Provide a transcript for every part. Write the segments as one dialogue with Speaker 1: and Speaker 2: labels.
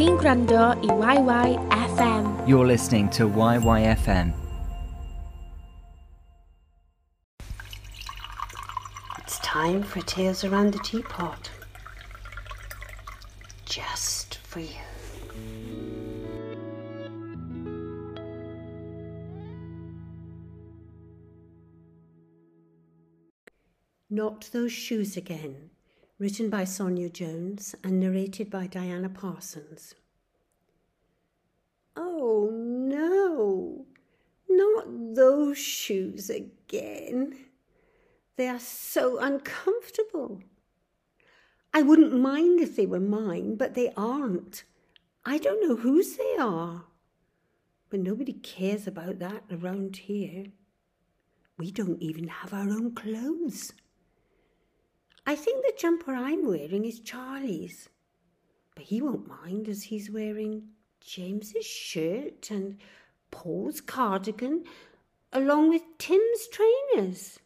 Speaker 1: chi'n gwrando i YYFM.
Speaker 2: You're listening to YYFM.
Speaker 3: It's time for Tales Around the Teapot. Just for you. Not Those Shoes Again, written by Sonia Jones and narrated by Diana Parsons. Oh no, not those shoes again. They are so uncomfortable. I wouldn't mind if they were mine, but they aren't. I don't know whose they are. But nobody cares about that around here. We don't even have our own clothes. I think the jumper I'm wearing is Charlie's, but he won't mind as he's wearing James's shirt and Paul's cardigan along with Tim's trainers.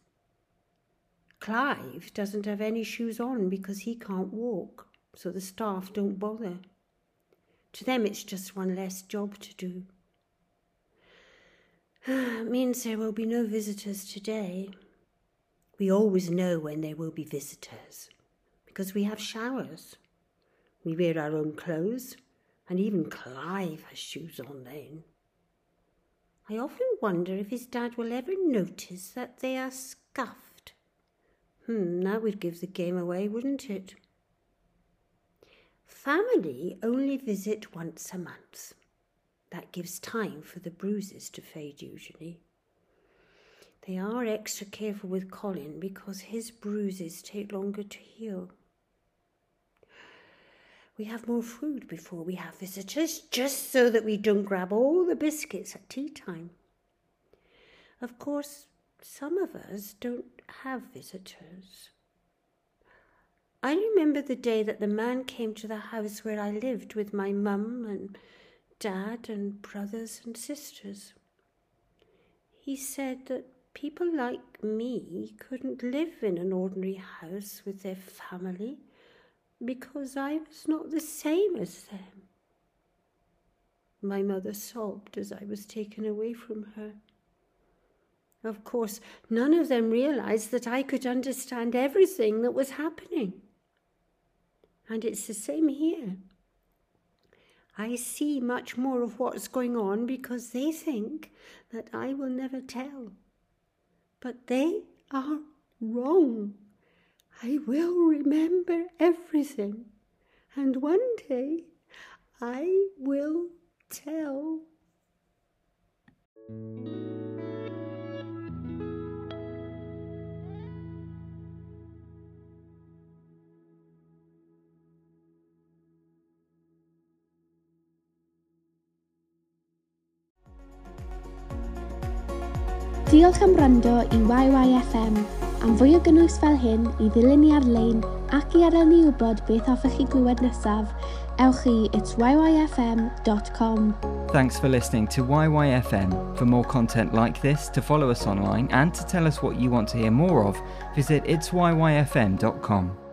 Speaker 3: Clive doesn't have any shoes on because he can't walk, so the staff don't bother. To them, it's just one less job to do. it means there will be no visitors today. We always know when there will be visitors because we have showers. We wear our own clothes, and even Clive has shoes on then. I often wonder if his dad will ever notice that they are scuffed. Hmm, that would give the game away, wouldn't it? Family only visit once a month. That gives time for the bruises to fade usually. They are extra careful with Colin because his bruises take longer to heal. We have more food before we have visitors, just so that we don't grab all the biscuits at tea time. Of course, some of us don't have visitors. I remember the day that the man came to the house where I lived with my mum and dad and brothers and sisters. He said that people like me couldn't live in an ordinary house with their family because I was not the same as them. My mother sobbed as I was taken away from her. Of course, none of them realized that I could understand everything that was happening. And it's the same here. I see much more of what's going on because they think that I will never tell. But they are wrong. I will remember everything, and one day I will tell.
Speaker 1: Diolch am wrando i YYFM. Am fwy o gynnwys fel hyn i ddilyn ni ar-lein ac i adael ni wybod beth hoffech chi glywed nesaf, ewch i.
Speaker 2: Thanks for listening to YYFM. For more content like this, to follow us online, and to tell us what you want to hear more of, visit itsyyfm.com.